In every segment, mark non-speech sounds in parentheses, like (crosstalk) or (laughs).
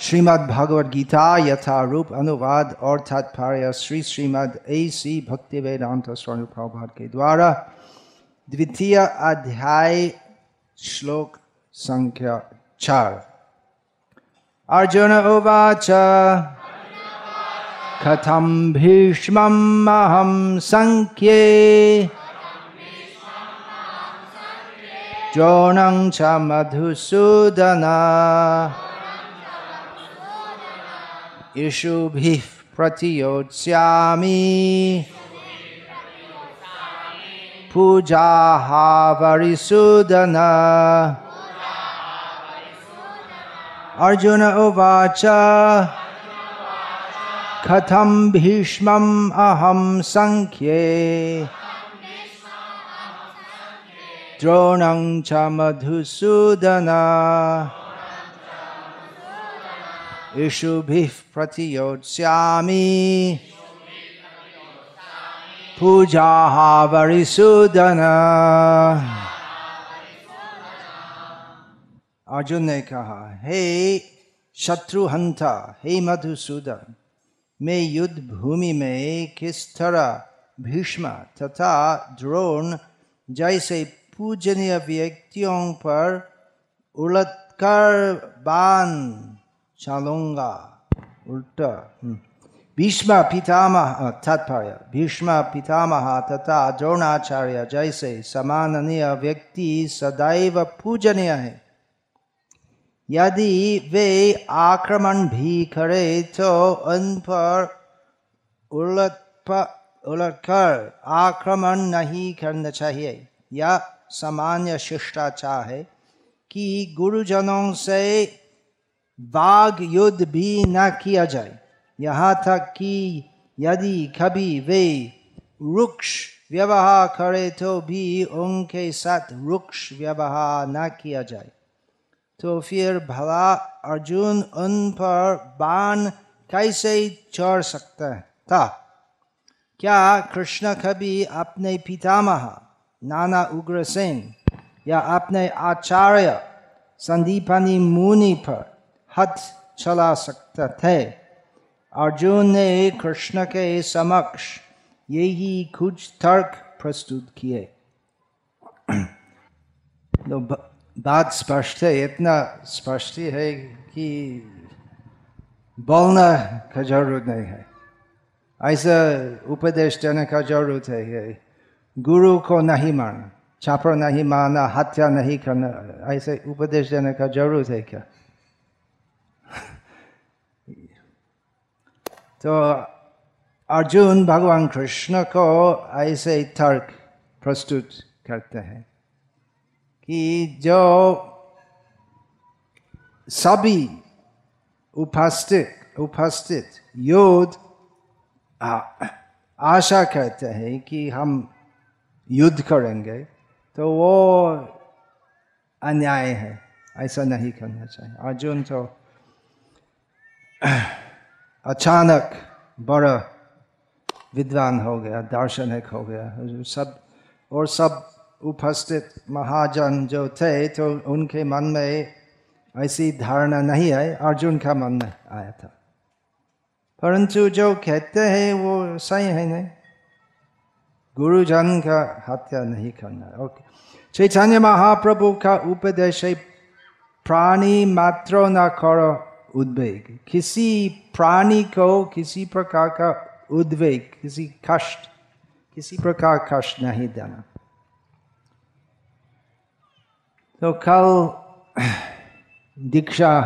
श्रीमद् भगवद गीता यथा रूप अनुवाद और तात्पर्य श्री श्रीमद् ए भक्ति वेदांत स्वामी प्रभात के द्वारा द्वितीय अध्याय श्लोक संख्या चार अर्जुन उवाच कथम भीष्मम् अहं सङ्ख्ये द्रोणं च मधुसूदन इषुभिः प्रतियोत्स्यामि पूजाः वरिसूदन अर्जुन उवाच। कथं भीष्मम् अहं सङ्ख्ये। द्रोणं च मधुसूदन। इषुभिः प्रतियोत्स्यामि। पूजाः वरिसूदन अर्जुन ने कहा, हे शत्रुहंता, हे मधुसूदन, मैं युद्ध भूमि में किस तरह भीष्म तथा द्रोण जैसे पूजनीय व्यक्तियों पर उलट कर बाण चलूँगा उल्टा भीष्म पितामह तात्पर्य भीष्म पितामह तथा द्रोणाचार्य जैसे समाननीय व्यक्ति सदैव पूजनीय है यदि वे आक्रमण भी करे तो उन पर उलट उलटकर आक्रमण नहीं करना चाहिए यह सामान्य शिष्टाचार है कि गुरुजनों से वाग युद्ध भी न किया जाए। यहाँ तक कि यदि कभी वे वृक्ष व्यवहार करे तो भी उनके साथ वृक्ष व्यवहार न किया जाए। तो फिर भला अर्जुन उन पर बाण कैसे चढ़ सकता था क्या कृष्ण कभी अपने पितामह नाना उग्रसेन या अपने आचार्य संदीपनी मुनि पर हाथ चला सकते थे। अर्जुन ने कृष्ण के समक्ष यही कुछ तर्क प्रस्तुत किए। (clears throat) तो बात स्पष्ट है, इतना स्पष्ट है कि बोलना का ज़रूरत नहीं है। ऐसा उपदेश देने का ज़रूरत है गुरु को नहीं मानना छापर नहीं माना हत्या नहीं करना, ऐसे उपदेश देने का ज़रूरत है क्या? तो अर्जुन भगवान कृष्ण को ऐसे तर्क प्रस्तुत करते हैं कि जो सभी उपस्थित उपस्थित युद्ध आशा करते हैं कि हम युद्ध करेंगे तो वो अन्याय है, ऐसा नहीं करना चाहिए। अर्जुन तो अचानक बड़ा विद्वान हो गया, दार्शनिक हो गया। सब, और सब उपस्थित महाजन जो थे तो उनके मन में ऐसी धारणा नहीं आई, अर्जुन का मन में आया था। परंतु जो कहते हैं, वो सही है नहीं। गुरुजन का हत्या नहीं करना ओके। चैतन्य महाप्रभु का उपदेश प्राणी मात्रो न करो उद्वेग। किसी प्राणी को किसी प्रकार का उद्वेग, किसी कष्ट, किसी प्रकार कष्ट नहीं देना। तो कल दीक्षा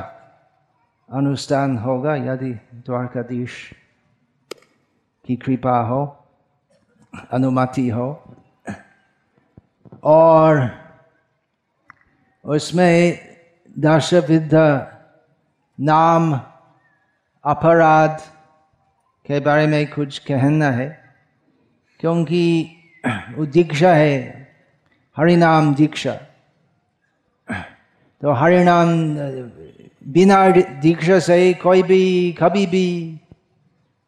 अनुष्ठान होगा, यदि द्वारकाधीश की कृपा हो, अनुमति हो। और उसमें दर्श विद्या नाम अपराध के बारे में कुछ कहना है, क्योंकि वो दीक्षा है, हरिनाम दीक्षा। तो हरिनाम, बिना दीक्षा से कोई भी, कभी भी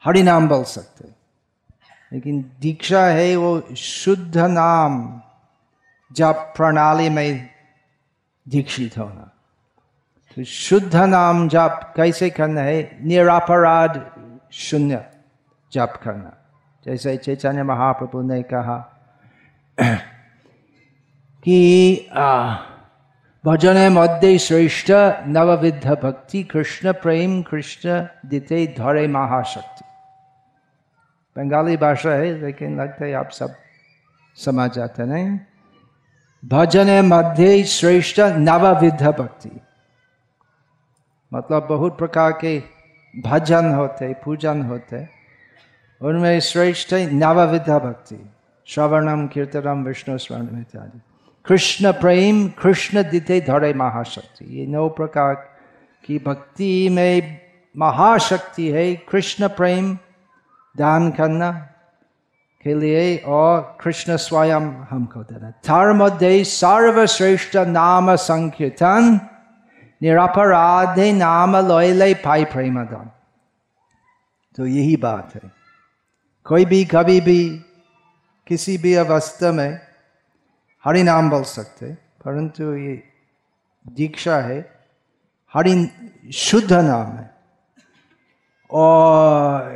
हरिनाम बोल सकते। लेकिन दीक्षा है वो शुद्ध नाम, जब प्रणाली में दीक्षित होना। तो शुद्ध नाम जाप कैसे करना है? निरापराध शून्य जाप करना। जैसे चैतन्य महाप्रभु ने कहा (clears throat) कि भजन मध्य श्रेष्ठ नवविध भक्ति, कृष्ण प्रेम, कृष्ण दिते धरे महाशक्ति। बंगाली भाषा है, लेकिन लगता है आप सब समझ जाते नहीं भजन मध्य श्रेष्ठ नवविध भक्ति। मतलब बहुत प्रकार के भजन होते, पूजन होते। उनमें श्रेष्ठ नवविध भक्ति, श्रवणम, कीर्तनम, विष्णु स्मरण इत्यादि। कृष्ण प्रेम, कृष्ण दिते धरे महाशक्ति। ये नौ प्रकार की भक्ति में महाशक्ति है। कृष्ण प्रेम, दान करना के लिए और कृष्ण स्वयं हमको देना। धर्म दे सर्वश्रेष्ठ नाम संकीर्तन। निरापराधे नाम लोयले पाई प्रेमदान। तो यही बात है। कोई भी, कभी भी, किसी भी अवस्था में हरि नाम बोल सकते परंतु ये दीक्षा है, हरि शुद्ध नाम है। और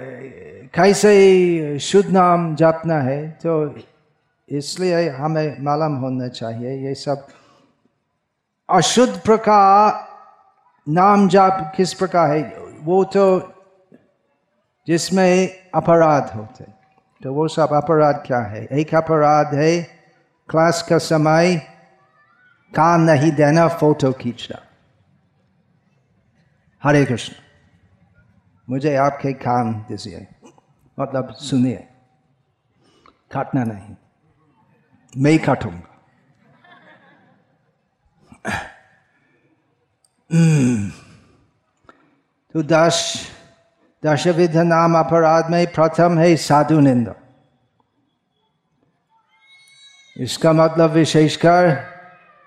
कैसे शुद्ध नाम जापना है तो इसलिए हमें मालूम होना चाहिए, ये सब अशुद्ध प्रकार नाम जाप किस प्रकार है? वो तो जिसमें अपराध होते तो वो सब अपराध क्या है? एक अपराध है क्लास का समय, कान नहीं देना फ़ोटो खींचना। हरे कृष्ण, मुझे आपके कान दीजिए। मतलब सुनिए। काटना नहीं। मैं ही काटूँगा। तो दश दशविध नाम अपराध में प्रथम है साधु निंदा इसका मतलब विशेषकर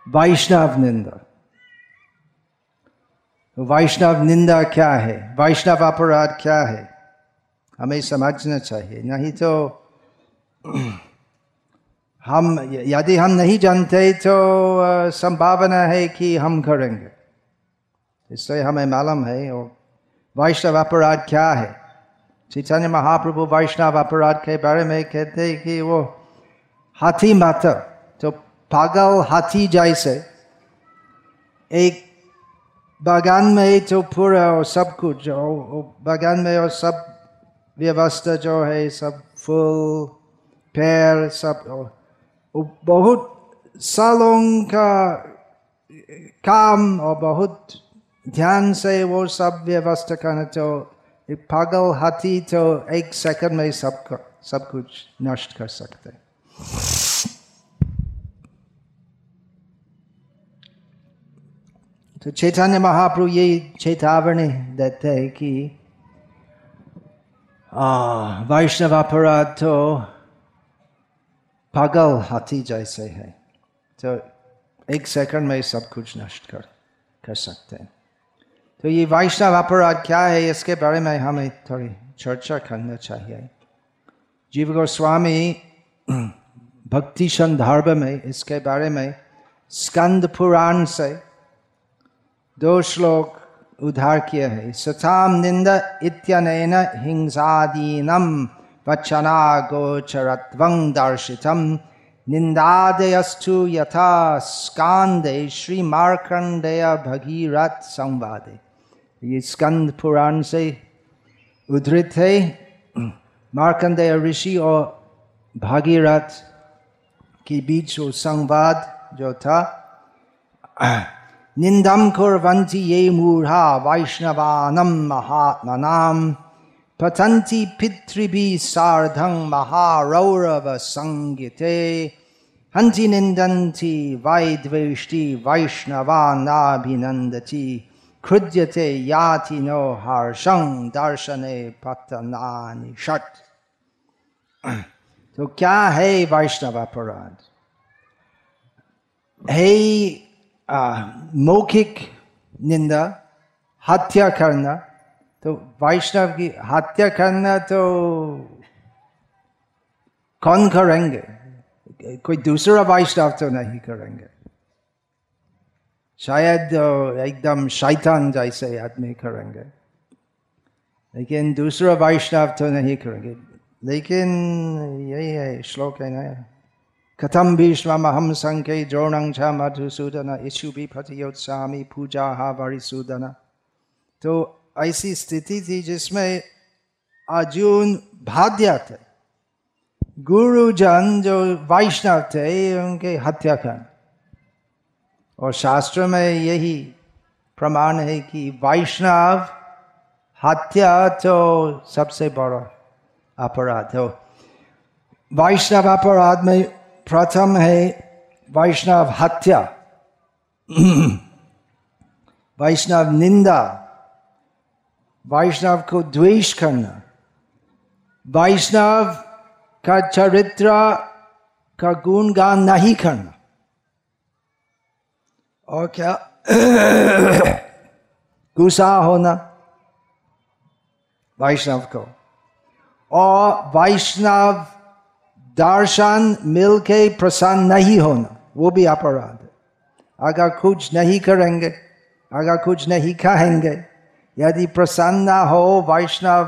वैष्णव निंदा वैष्णव निंदा क्या है वैष्णव अपराध क्या है हमें समझना चाहिए नहीं तो हम यदि हम नहीं जानते तो संभावना है कि हम करेंगे इसलिए हमें मालूम है और वैष्णव अपराध क्या है? चैतन्य महाप्रभु वैष्णव अपराध के बारे में कहते हैं कि वो हाथी माता तो पागल हाथी जैसे, एक बागान में तो पूरा और सब कुछ और बागान में और सब व्यवस्था जो है, सब फूल, पेड़, सब और बहुत सालों का काम और बहुत ध्यान से वो सब व्यवस्था करना तो एक पागल हाथी तो एक सेकंड में सब सब कुछ नष्ट कर सकते तो चैतन्य महाप्रभु ये चेतावनी देते हैं कि वैष्णव अपराध तो पागल हाथी जैसे है। तो एक सेकंड में सब कुछ नष्ट कर कर सकते हैं। तो ये वैष्णव अपराध क्या है? इसके बारे में हमें थोड़ी चर्चा करना चाहिए। जीव गोस्वामी (clears throat) भक्ति संदर्भ में इसके बारे में स्कंद पुराण से दो श्लोक उद्धार किए हैं। सथाम निंद इत्यनेन हिंसादीनम वचना गोचरत्वं दर्शितम। निंदादयस्तु यथा स्कांदे श्री मार्कंडेय भगीरथ संवादे। ये स्कंद पुराण से उद्धृत है मार्कंडेय ऋषि और भागीरथ के बीच वो संवाद जो था निंदम कुरवंती ये मूढ़ा वैष्णवानम महात्मनाम पतंती पितृभि सार्धं महारौरव संगीते हंति निंदन्ति वैद्वेष्टि वैष्णवानाभिनंदति कृद्यते याति नो हर्षं दर्शने पतनानि षट तो क्या है वैष्णव अपराध है मौखिक निंदा हत्या करना तो वैष्णव की हत्या करना तो कौन करेंगे कोई दूसरा वैष्णव तो नहीं करेंगे शायद एकदम शैतान जैसे आदमी करेंगे। लेकिन दूसरा वैष्णव तो नहीं करेंगे। लेकिन यही है, श्लोक है ना। कथम भीष्म हम संख्य द्रोणं छ मधुसूदन इशु भी फतियोत्सामी पूजा हा वरिसूदन। तो ऐसी स्थिति थी जिसमें अर्जुन भाद्य थे। गुरुजन जो वैष्णव थे, उनके हत्या कर और शास्त्र में यही प्रमाण है कि वैष्णव हत्या तो सबसे बड़ा अपराध हो। वैष्णव अपराध में प्रथम है वैष्णव हत्या। (clears throat) वैष्णव निंदा। वैष्णव को द्वेष करना। वैष्णव का चरित्र का गुणगान नहीं करना। और क्या? (coughs) गुस्सा होना। वैष्णव को। और वैष्णव दर्शन मिलके प्रसन्न नहीं होना, वो भी अपराध है। अगर कुछ नहीं करेंगे, अगर कुछ नहीं कहेंगे यदि प्रसन्न ना हो वैष्णव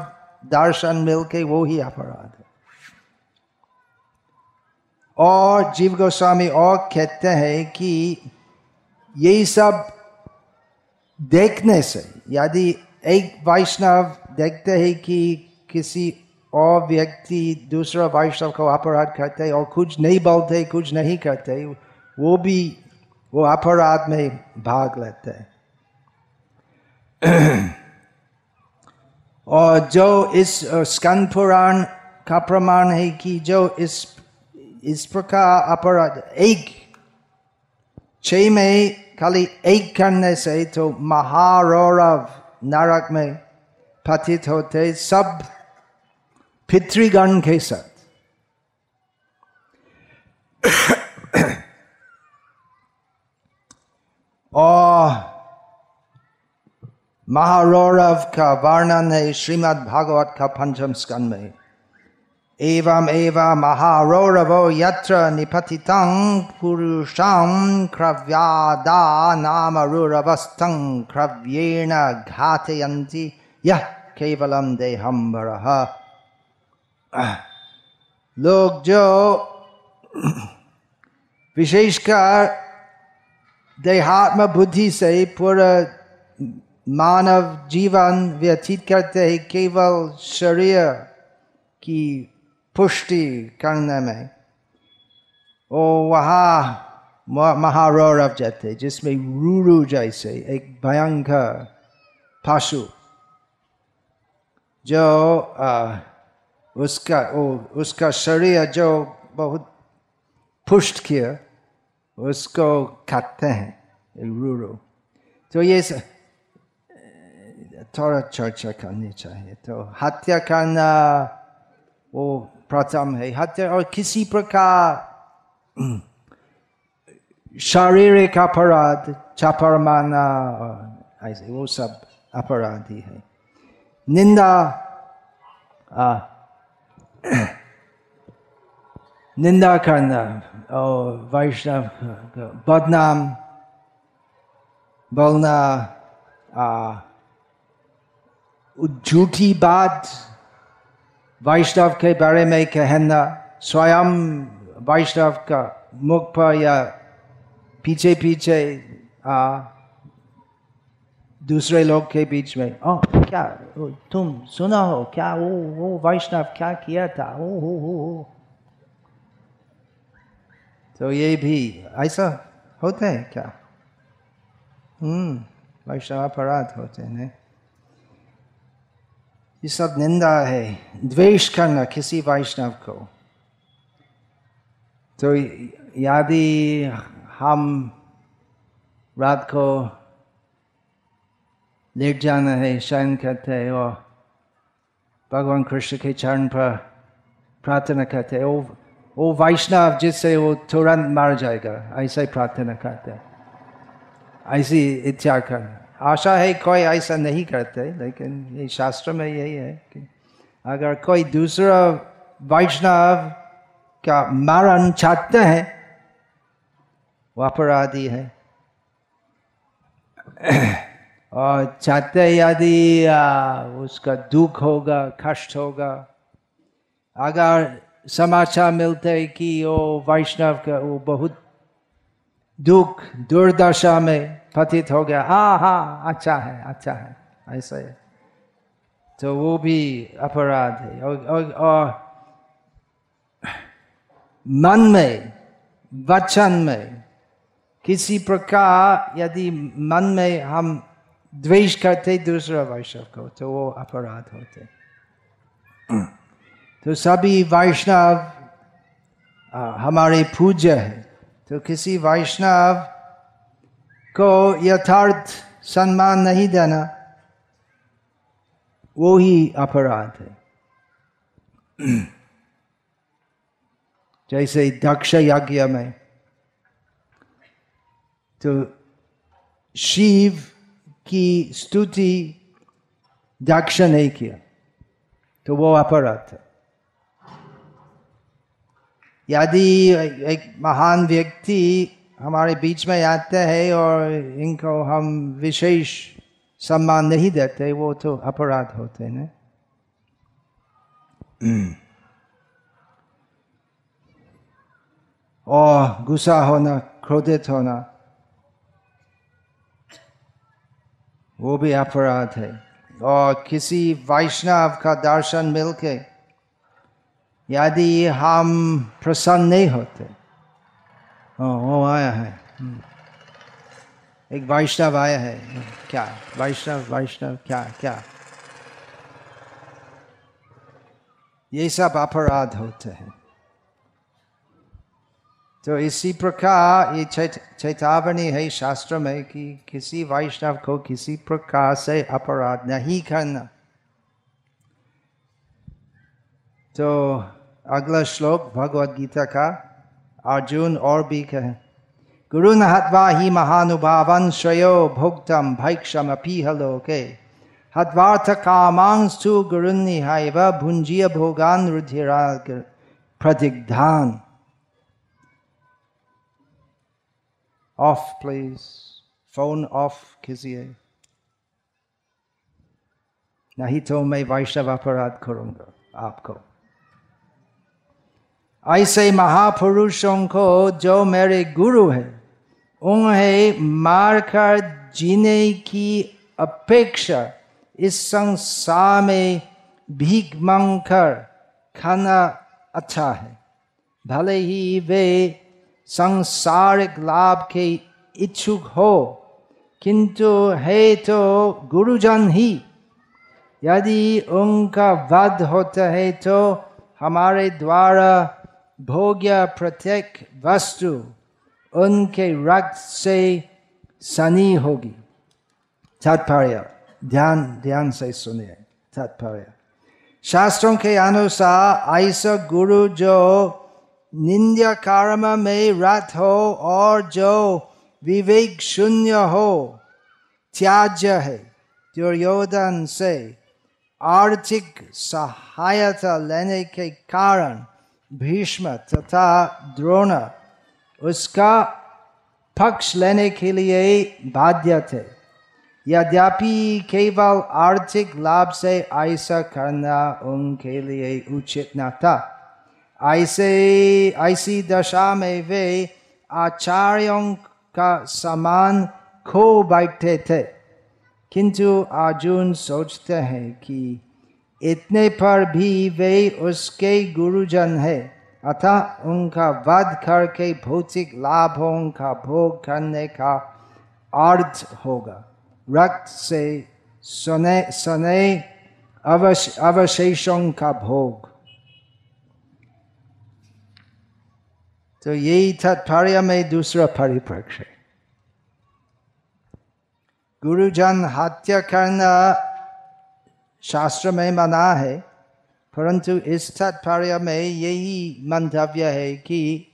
दर्शन मिलके, वो ही अपराध है। और जीव गोस्वामी और कहते हैं कि ये सब देखने से यदि एक वैष्णव देखते हैं कि किसी और व्यक्ति दूसरा वैष्णव को अपराध करते और कुछ नहीं बोलते, कुछ नहीं करते, वो भी वो अपराध में भाग लेते हैं। (clears throat) और जो इस स्कंद पुराण का प्रमाण है कि जो इस इस प्रकार अपराध, एक छ में खाली एक करने से तो महारौरव नरक में पतित होते सब पितृगण के साथ। और महारौरव का वर्णन है श्रीमद् भागवत का पंचम स्कंद में। एवं एवं महारौरवो यत्र निपतितं पुरुषं क्रव्यादा नाम रुरवस्थं क्रव्येण घातयन्ति यह केवलम देहम्बरः लोग जो विशेषकर देहात्म बुद्धि से पूरा मानव जीवन व्यतीत करते हैं केवल शरीर की पुष्टि करने में ओ वहाँ महारौरव जाते जिसमें रूरू जैसे एक भयंकर पशु जो आ, उसका ओ उसका शरीर जो बहुत पुष्ट किया उसको खाते हैं रूरू तो ये स, थोड़ा चर्चा करनी चाहिए तो हत्या करना वो प्रथम है हत्या और किसी प्रकार शारीरिक अपराध चापर माना ऐसे वो सब अपराध ही निंदा निंदा करना और वैष्णव बदनाम बोलना झूठी बात वैष्णव के बारे में कहना स्वयं वैष्णव का मुख पर या पीछे पीछे आ दूसरे लोग के बीच में ओ क्या ओ, तुम सुना हो क्या वो वो वैष्णव क्या किया था ओ हो हो हो तो ये भी ऐसा होता है क्या हम्म वैष्णव अपराध होते हैं ये सब निंदा है, द्वेष करना किसी वैष्णव को। तो यदि हम रात को लेट जाना है, शयन करते हैं और भगवान कृष्ण के चरण पर प्रार्थना करते हैं वो वो वैष्णव जिससे वो तुरंत मर जाएगा, ऐसा ही प्रार्थना करते हैं। ऐसी इच्छा करना। आशा है कोई ऐसा नहीं करते, लेकिन ये शास्त्र में यही है कि अगर कोई दूसरा वैष्णव का मरण चाहते हैं, वो अपराधी है। (coughs) और चाहते यदि उसका दुख होगा, कष्ट होगा, अगर समाचार मिलते कि वो वैष्णव का, वो बहुत दुख दुर्दशा में पतित हो गया। हाँ हाँ अच्छा है अच्छा है ऐसा है। तो वो भी अपराध है। और, और, और मन में वचन में किसी प्रकार यदि मन में हम द्वेष करते दूसरा वैष्णव को तो वो अपराध होते तो सभी वैष्णव हमारे पूज्य है। तो किसी वैष्णव को यथार्थ सम्मान नहीं देना, वो ही अपराध है। (clears throat) जैसे दक्ष यज्ञ में तो शिव की स्तुति दक्ष नहीं किया तो वो अपराध है। यदि एक महान व्यक्ति हमारे बीच में आते हैं और इनको हम विशेष सम्मान नहीं देते, वो तो अपराध होते हैं। (clears throat) और गुस्सा होना, क्रोधित होना, वो भी अपराध है। और किसी वैष्णव का दर्शन मिलके यदि हम प्रसन्न नहीं होते ओ, वो आया है हम्म। एक वैष्णव आया है क्या वैष्णव वैष्णव क्या क्या? ये सब अपराध होते हैं। तो इसी प्रकार ये चेतावनी है शास्त्र में कि किसी वैष्णव को किसी प्रकार से अपराध नहीं करना। तो अगला श्लोक भगवद गीता का अर्जुन और भी कहे, गुरु हत्वा ही महानुभावन श्रेयो भोक्तम भैक्षम अपीह लोके। हत्वार्थ कामांस्तु गुरुन्निहाइव भुंजीय भोगान रुधिरा प्रतिग्धान ऑफ़ प्लीज़ फ़ोन ऑफ़ कीजिए नहीं तो मैं वैष्णव अपराध करूँगा आपको ऐसे महापुरुषों को जो मेरे गुरु है, उन्हें मारकर जीने की अपेक्षा इस संसार में भीख मांग कर खाना अच्छा है। भले ही वे संसारिक लाभ के इच्छुक हो, किंतु है तो गुरुजन ही। यदि उनका वध होता है तो हमारे द्वारा भोग्य प्रत्येक वस्तु उनके रक्त से सनी होगी तात्पर्य ध्यान ध्यान से सुनिए तात्पर्य शास्त्रों के अनुसार ऐसा गुरु जो निंद्य कर्म में रत हो और जो विवेक शून्य हो त्याज्य है दुर्योधन से आर्थिक सहायता लेने के कारण भीष्म तथा द्रोण उसका पक्ष लेने के लिए बाध्य थे। यद्यपि केवल आर्थिक लाभ से ऐसा करना उनके लिए उचित न था। ऐसे ऐसी दशा में वे आचार्यों का समान खो बैठे थे। किंतु अर्जुन सोचते हैं कि इतने पर भी वे उसके गुरुजन है। अतः उनका वध करके भौतिक लाभों का भोग करने का अर्थ होगा। रक्त से सने सने अवश, अवशेषों का भोग। तो यही तात्पर्य में दूसरा परिप्रेक्ष्य। गुरुजन हत्या करना शास्त्र में मना है, परंतु इस तात्पर्य में यही मंतव्य है कि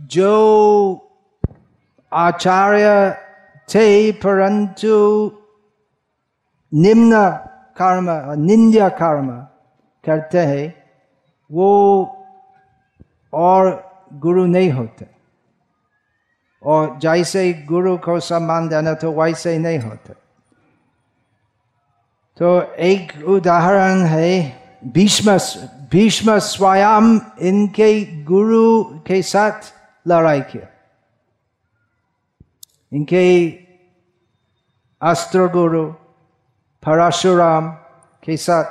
जो आचार्य थे, परंतु निम्न कर्म निंदा कर्म करते हैं, वो और गुरु नहीं होते। और जैसे गुरु को सम्मान देना तो वैसे ही नहीं होते। तो एक उदाहरण है भीष्म भीष्म स्वयं इनके गुरु के साथ लड़ाई किया। इनके अस्त्र गुरु परशुराम के साथ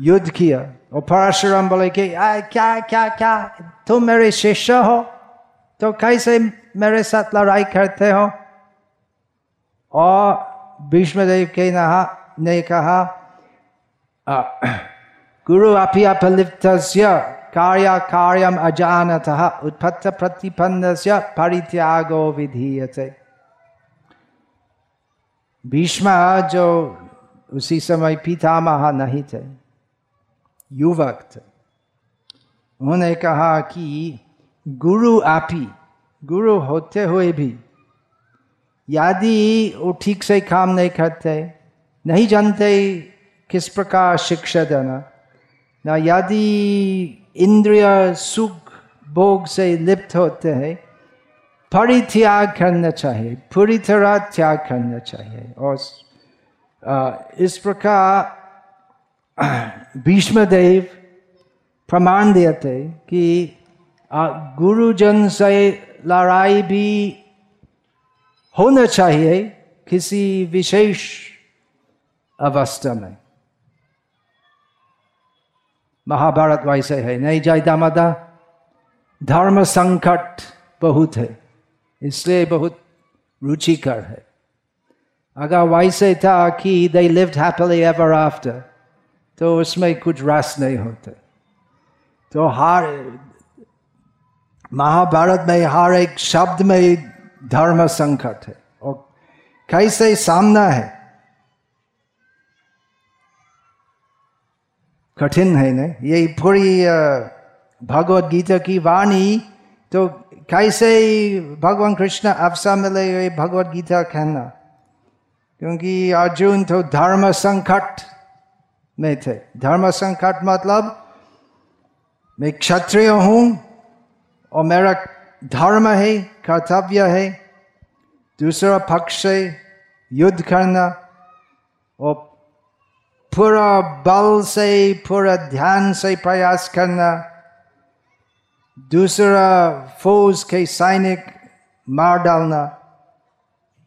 युद्ध किया। और परशुराम बोले कि आ, क्या क्या क्या तुम मेरे शिष्य हो? तो कैसे मेरे साथ लड़ाई करते हो? और भीष्मदेव के नहा ने कहा गुरु अपि अपलिप्त कार्य कार्यम अजानत। उत्पत्त प्रतिपन्न से परित्यागो विधीयते। भीष्म जो उसी समय पितामह नहीं थे, युवक थे। उन्होंने कहा कि गुरु आपी, गुरु होते हुए भी यदि वो ठीक से काम नहीं करते नहीं जानते किस प्रकार शिक्षा देना। ना यदि इंद्रिय सुख भोग से लिप्त होते हैं परित्याग करना चाहिए, पूरी तरह त्याग करना चाहिए। और इस प्रकार भीष्मदेव प्रमाण देते कि गुरुजन से लड़ाई भी होना चाहिए, किसी विशेष अवस्था में महाभारत वैसे है नहीं जाय दामादा धर्म संकट बहुत है इसलिए बहुत रुचिकर है अगर वैसे था कि they lived happily ever after तो उसमें कुछ रस नहीं होते तो हर महाभारत में हर एक शब्द में धर्म संकट है और कैसे सामना है कठिन है ना ये पूरी भगवत गीता की वाणी तो कैसे भगवान कृष्ण अवसर मिले ये भगवत गीता कहना। क्योंकि अर्जुन तो धर्म संकट में थे। धर्म संकट मतलब मैं क्षत्रिय हूँ और मेरा धर्म है, कर्तव्य है। दूसरा पक्ष से युद्ध करना और पूरा बल से पूरा ध्यान से प्रयास करना। दूसरा फौज के सैनिक मार डालना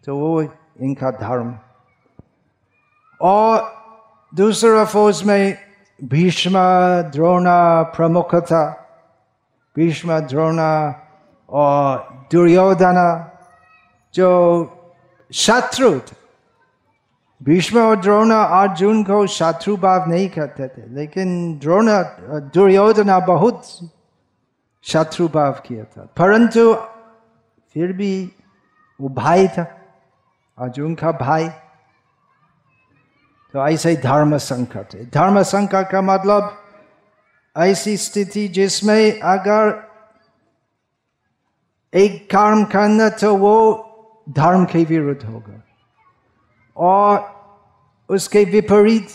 तो वो इनका धर्म। और दूसरा फौज में भीष्म, द्रोणा प्रमुख था भीष्म, द्रोणा और दुर्योधना, जो शत्रु थे। भीष्म और द्रोण अर्जुन को शत्रु भाव नहीं करते थे, लेकिन द्रोण, दुर्योधना बहुत शत्रु भाव किया था। परंतु फिर भी वो भाई था, अर्जुन का भाई। तो ऐसे ही धर्म संकट है। धर्म संकट का मतलब ऐसी स्थिति जिसमें अगर एक कर्म करना तो वो धर्म के विरुद्ध होगा। और उसके विपरीत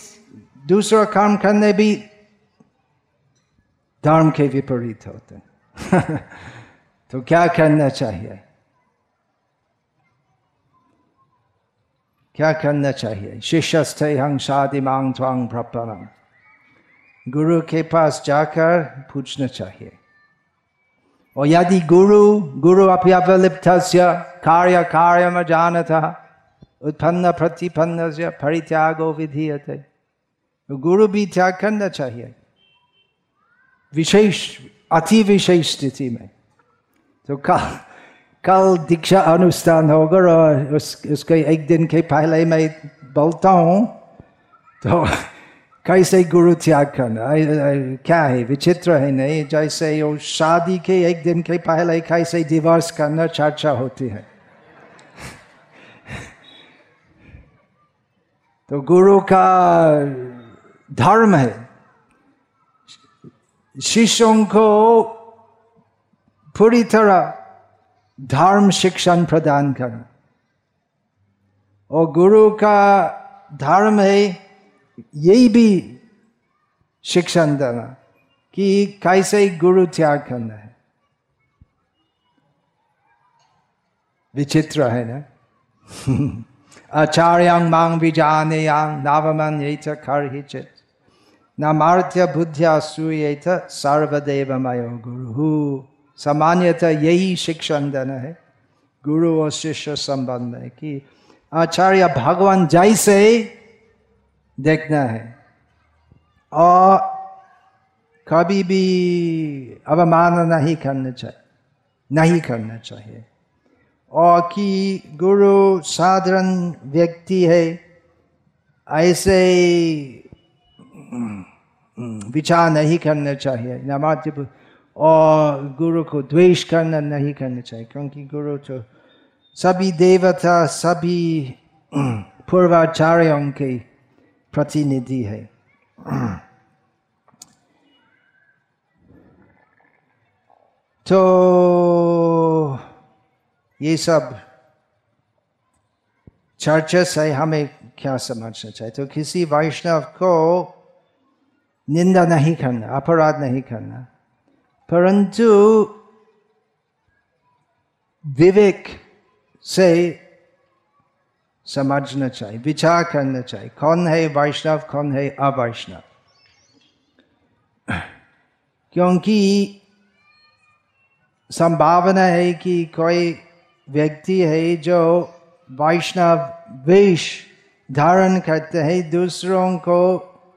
दूसरा काम करने भी धर्म के विपरीत होते (laughs) तो क्या करना चाहिए? क्या करना चाहिए? शिष्यस्थे हंग शादी मांग त्वांग प्रपनम। गुरु के पास जाकर पूछना चाहिए। और यदि गुरु गुरु अप्यवलिप्त कार्य कार्य में जानता उत्पन्न प्रतिपन्न से परित्यागो विधीयते। गुरु भी त्याग करना चाहिए। विशेष, अति विशेष स्थिति में। तो कल कल दीक्षा अनुष्ठान होगा और उस, उसके एक दिन के पहले मैं बोलता हूँ तो कैसे गुरु त्याग करना? क्या है? विचित्र है? नहीं, जैसे वो शादी के एक दिन के पहले कैसे डिवोर्स करना चर्चा होती है। तो गुरु का धर्म है। शिष्यों को पूरी तरह धर्म शिक्षण प्रदान करना और गुरु का धर्म है, यही भी शिक्षण देना कि कैसे गुरु त्याग करना है। विचित्र है ना? (laughs) आचार्यं मांग विजानेयां, नावमन ये खर चित नामार्थ्य बुद्धिया सूयेत सर्वदेव मयो गुरु। सामान्यतः यही शिक्षण देना है, गुरु और शिष्य संबंध में कि आचार्य भगवान जैसे देखना है। और कभी भी अवमान नहीं करना चाहिए, नहीं करना चाहिए। और कि गुरु साधारण व्यक्ति है ऐसे विचार नहीं करना चाहिए। नमाज़ और गुरु को द्वेष करना नहीं करना चाहिए, क्योंकि गुरु तो सभी देवता, सभी पूर्वाचार्यों के प्रतिनिधि है। तो ये सब चर्चा से हमें क्या समझना चाहिए? तो किसी वैष्णव को निंदा नहीं करना, अपराध नहीं करना। परंतु विवेक से समझना चाहिए, विचार करना चाहिए, कौन है वैष्णव, कौन है अवैष्णव। क्योंकि संभावना है कि कोई व्यक्ति है जो वैष्णव वेश धारण करते हैं, दूसरों को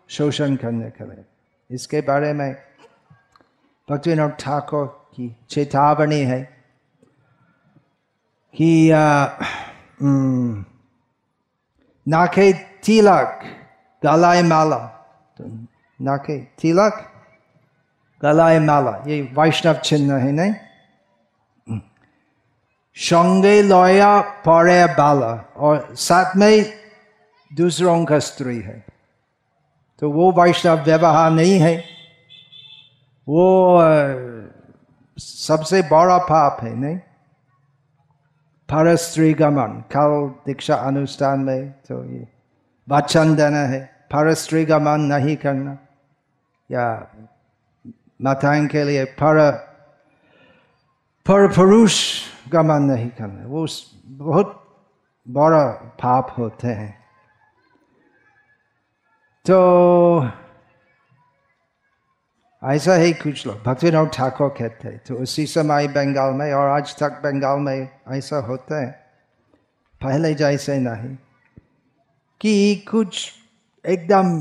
शोषण करने के लिए। इसके बारे में भक्तिविनोद ठाकुर की चेतावनी है कि नाके तिलक, गलाय माला। तो नाके तिलक, गलाय माला, ये वैष्णव चिन्ह है, नहीं? संगे लया परे बाला और साथ में दूसरों का स्त्री है तो वो वैष्णव व्यवहार नहीं है वो सबसे बड़ा पाप है नहीं पर स्त्री गमन कल दीक्षा अनुष्ठान में तो ये वचन देना है पर स्त्री गमन नहीं करना या माताएँ के लिए पर पर पुरुष गमन नहीं करना। वो बहुत बड़ा पाप होते हैं। तो ऐसा ही कुछ लोग भक्ति भक्तिनाथ ठाकुर कहते हैं तो उसी समय बंगाल में और आज तक बंगाल में ऐसा होता है। पहले जैसे नहीं। कि कुछ एकदम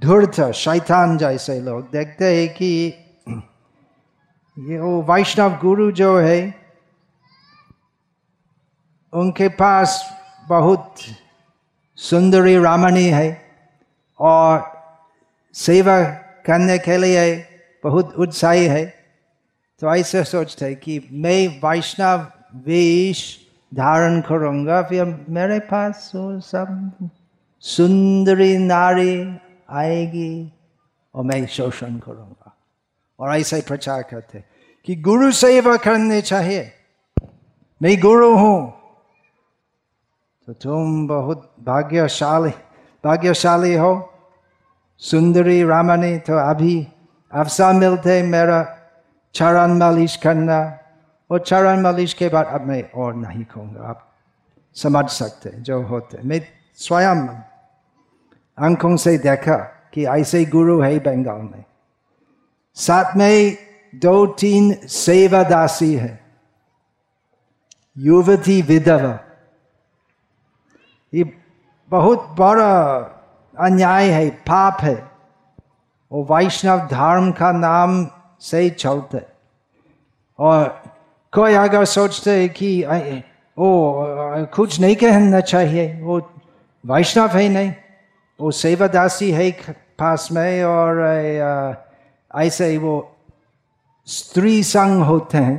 धूर्त शैतान जैसे लोग देखते हैं कि ये वो वैष्णव गुरु जो है, उनके पास बहुत सुंदरी रामणी है और सेवा करने के लिए बहुत उत्साही है। तो ऐसे सोचते हैं कि मैं वैष्णव वेश धारण करूँगा, फिर मेरे पास वो सब सुंदरी नारी आएगी और मैं शोषण करूँगा। और ऐसा ही प्रचार करते कि गुरु सेवा करने चाहिए। मैं गुरु हूँ। तो तुम बहुत भाग्यशाली भाग्यशाली हो। सुंदरी रामनी तो अभी अवसर मिलते मेरा चरण मालिश करना। और चरण मालिश के बाद अब मैं और नहीं कहूँगा। आप समझ सकते जो होते मैं स्वयं आँखों से देखा कि ऐसे गुरु है बंगाल में। साथ में दो तीन सेवादासी है। युवती विधवा। ये बहुत बड़ा अन्याय है, पाप है। वो वैष्णव धर्म का नाम से चलते और कोई अगर सोचते है कि वो कुछ नहीं कहना चाहिए, वो वैष्णव है नहीं, वो सेवादासी है पास में और ऐसे ही वो स्त्री संग होते हैं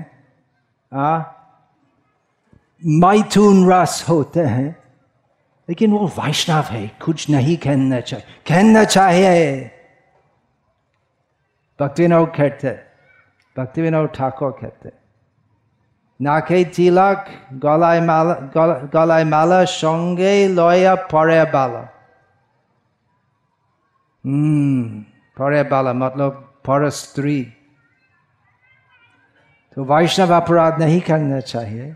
मैथुन रस होते हैं लेकिन वो वैष्णव है कुछ नहीं कहना चाहिए कहना चाहिए भक्ति विनोद कहते भक्ति विनोद ठाकुर कहते নাকে তিলক গলায় মালা গলায় মালা সঙ্গে লয়া পরে বালা हम्म परे बाला मतलब पर स्त्री। तो वैष्णव अपराध नहीं करना चाहिए।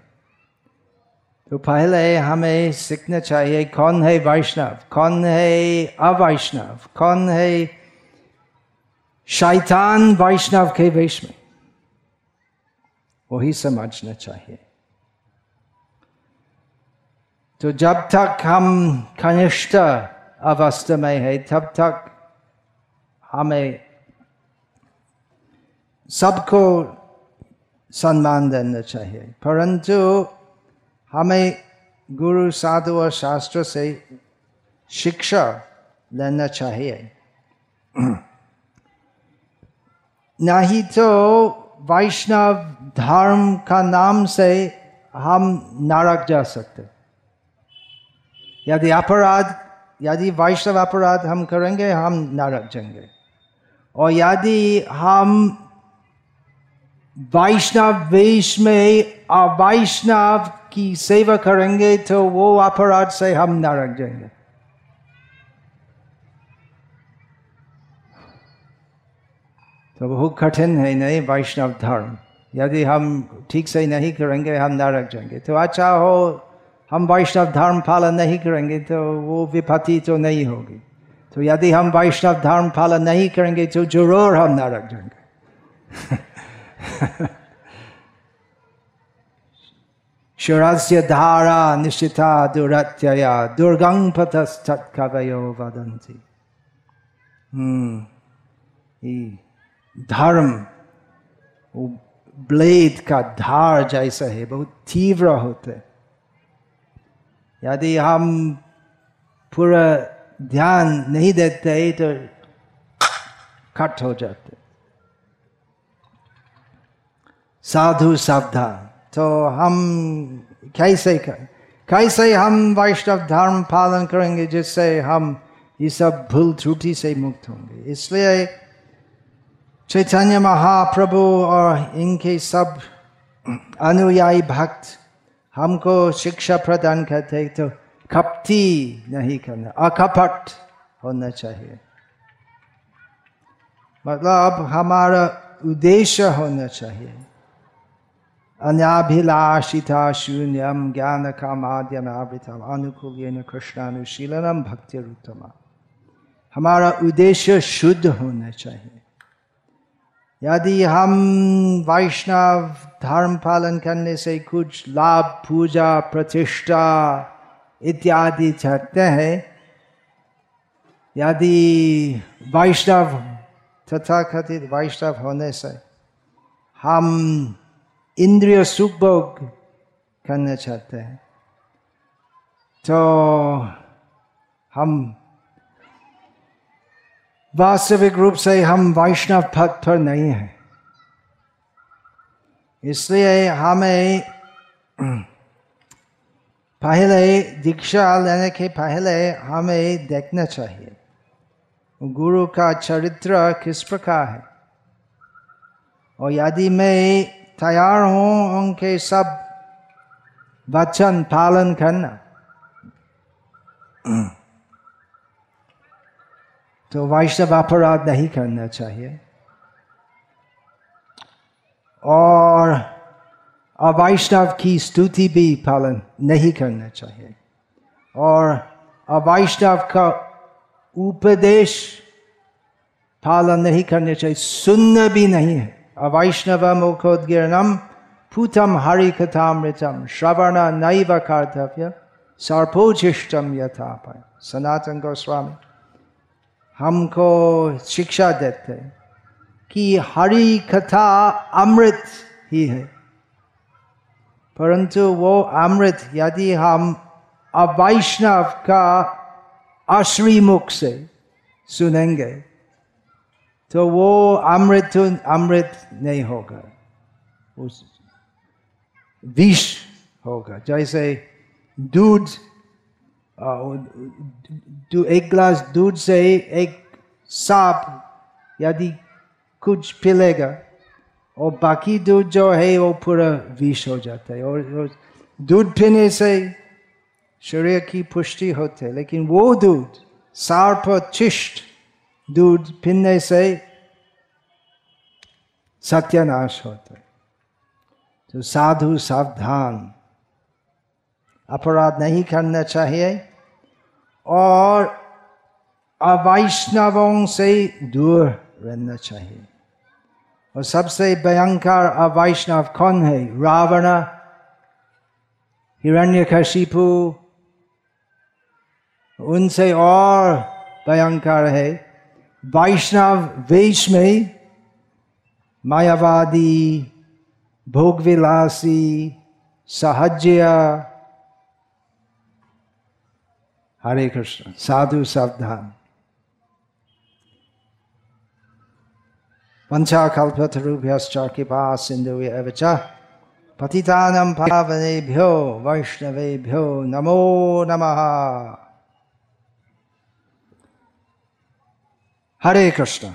तो पहले हमें सीखना चाहिए, कौन है वैष्णव, कौन है अवैष्णव, कौन है शैतान वैष्णव के वेश में। वही समझना चाहिए। तो जब तक हम कनिष्ठ अवस्था में है, तब तक हमें सबको सम्मान देना चाहिए। परंतु हमें गुरु साधु और शास्त्र से शिक्षा लेना चाहिए। (clears throat) नहीं तो वैष्णव धर्म का नाम से हम नरक जा सकते। यदि अपराध, यदि वैष्णव अपराध हम करेंगे, हम नरक जाएँगे। और यदि हम वैष्णव वेश में वैष्णव की सेवा करेंगे तो वो अपराध से हम नरक जाएँगे तो बहुत कठिन है नहीं वैष्णव धर्म यदि हम ठीक से नहीं करेंगे हम नरक जाएँगे तो अच्छा हो हम वैष्णव धर्म पालन नहीं करेंगे तो वो विपत्ति तो नहीं होगी तो यदि हम वैष्णव धर्म पालन नहीं करेंगे तो ज़रूर हम नरक जाएँगे शिरस्य धारा निश्चिता दुरत्यया दुर्गंग पथस्तत्कवयो वदंती हम्म धर्म वो ब्लेड का धार जैसा है, बहुत तीव्र होते यदि हम पूरा ध्यान नहीं देते तो कट हो जाते साधु सावधान तो हम कैसे कर कैसे हम वैष्णव धर्म पालन करेंगे जिससे हम ये सब भूल त्रुटि से मुक्त होंगे? इसलिए चैतन्य महाप्रभु और इनके सब अनुयायी भक्त हमको शिक्षा प्रदान करते तो कपटी नहीं करना, अकपट होना चाहिए। मतलब हमारा उद्देश्य होना चाहिए। अनाभिलाषिता शून्यम ज्ञान का माध्यम आवृतम अनुकूल कृष्णानुशीलनम भक्ति उत्तम हमारा उद्देश्य शुद्ध होना चाहिए यदि हम वैष्णव धर्म पालन करने से कुछ लाभ पूजा प्रतिष्ठा इत्यादि चाहते हैं यदि वैष्णव तथा कथित वैष्णव होने से हम इंद्रिय सुख भोग करना चाहते हैं। तो हम वास्तविक रूप से हम वैष्णव पद पर नहीं हैं। इसलिए हमें पहले दीक्षा लेने के पहले हमें देखना चाहिए, गुरु का चरित्र किस प्रकार है। और यदि मैं तैयार हूँ उनके सब वचन पालन करना तो वैष्णव अपराध नहीं करना चाहिए और अवैष्णव की स्तुति भी पालन नहीं करना चाहिए और अवैष्णव का उपदेश पालन नहीं करना चाहिए सुनना भी नहीं है मुखोदगिरणम पूतम हरि कथामृतम श्रवण नैव कर्तव्य सर्पोचिष्टम यथा सनातन गोस्वामी हमको शिक्षा देते कि हरि कथा अमृत ही है परंतु वो अमृत यदि हम अवैष्णव का अश्री मुख से सुनेंगे तो वो अमृत अमृत नहीं होगा उस विष होगा जैसे दूध एक ग्लास दूध से एक सांप यदि कुछ पिलेगा और बाकी दूध जो है वो पूरा विष हो जाता है और दूध पीने से शरीर की पुष्टि होती है लेकिन वो दूध सार्प चिष्ट दूध पीने से सत्यानाश होता है तो साधु सावधान अपराध नहीं करना चाहिए और अवैष्णवों से दूर रहना चाहिए और सबसे भयंकर अवैष्णव कौन है रावण हिरण्य हिरण्यकशिपु उनसे और भयंकर है वैष्णव वेश में मायावादी भोगविलासी सहज्य हरे कृष्ण साधु सावधान पंचाकल्पतरुभ्यश्च कृपा सिंधु च पतितानं पावनेभ्यो वैष्णवेभ्यो नमो नमः हरे कृष्ण।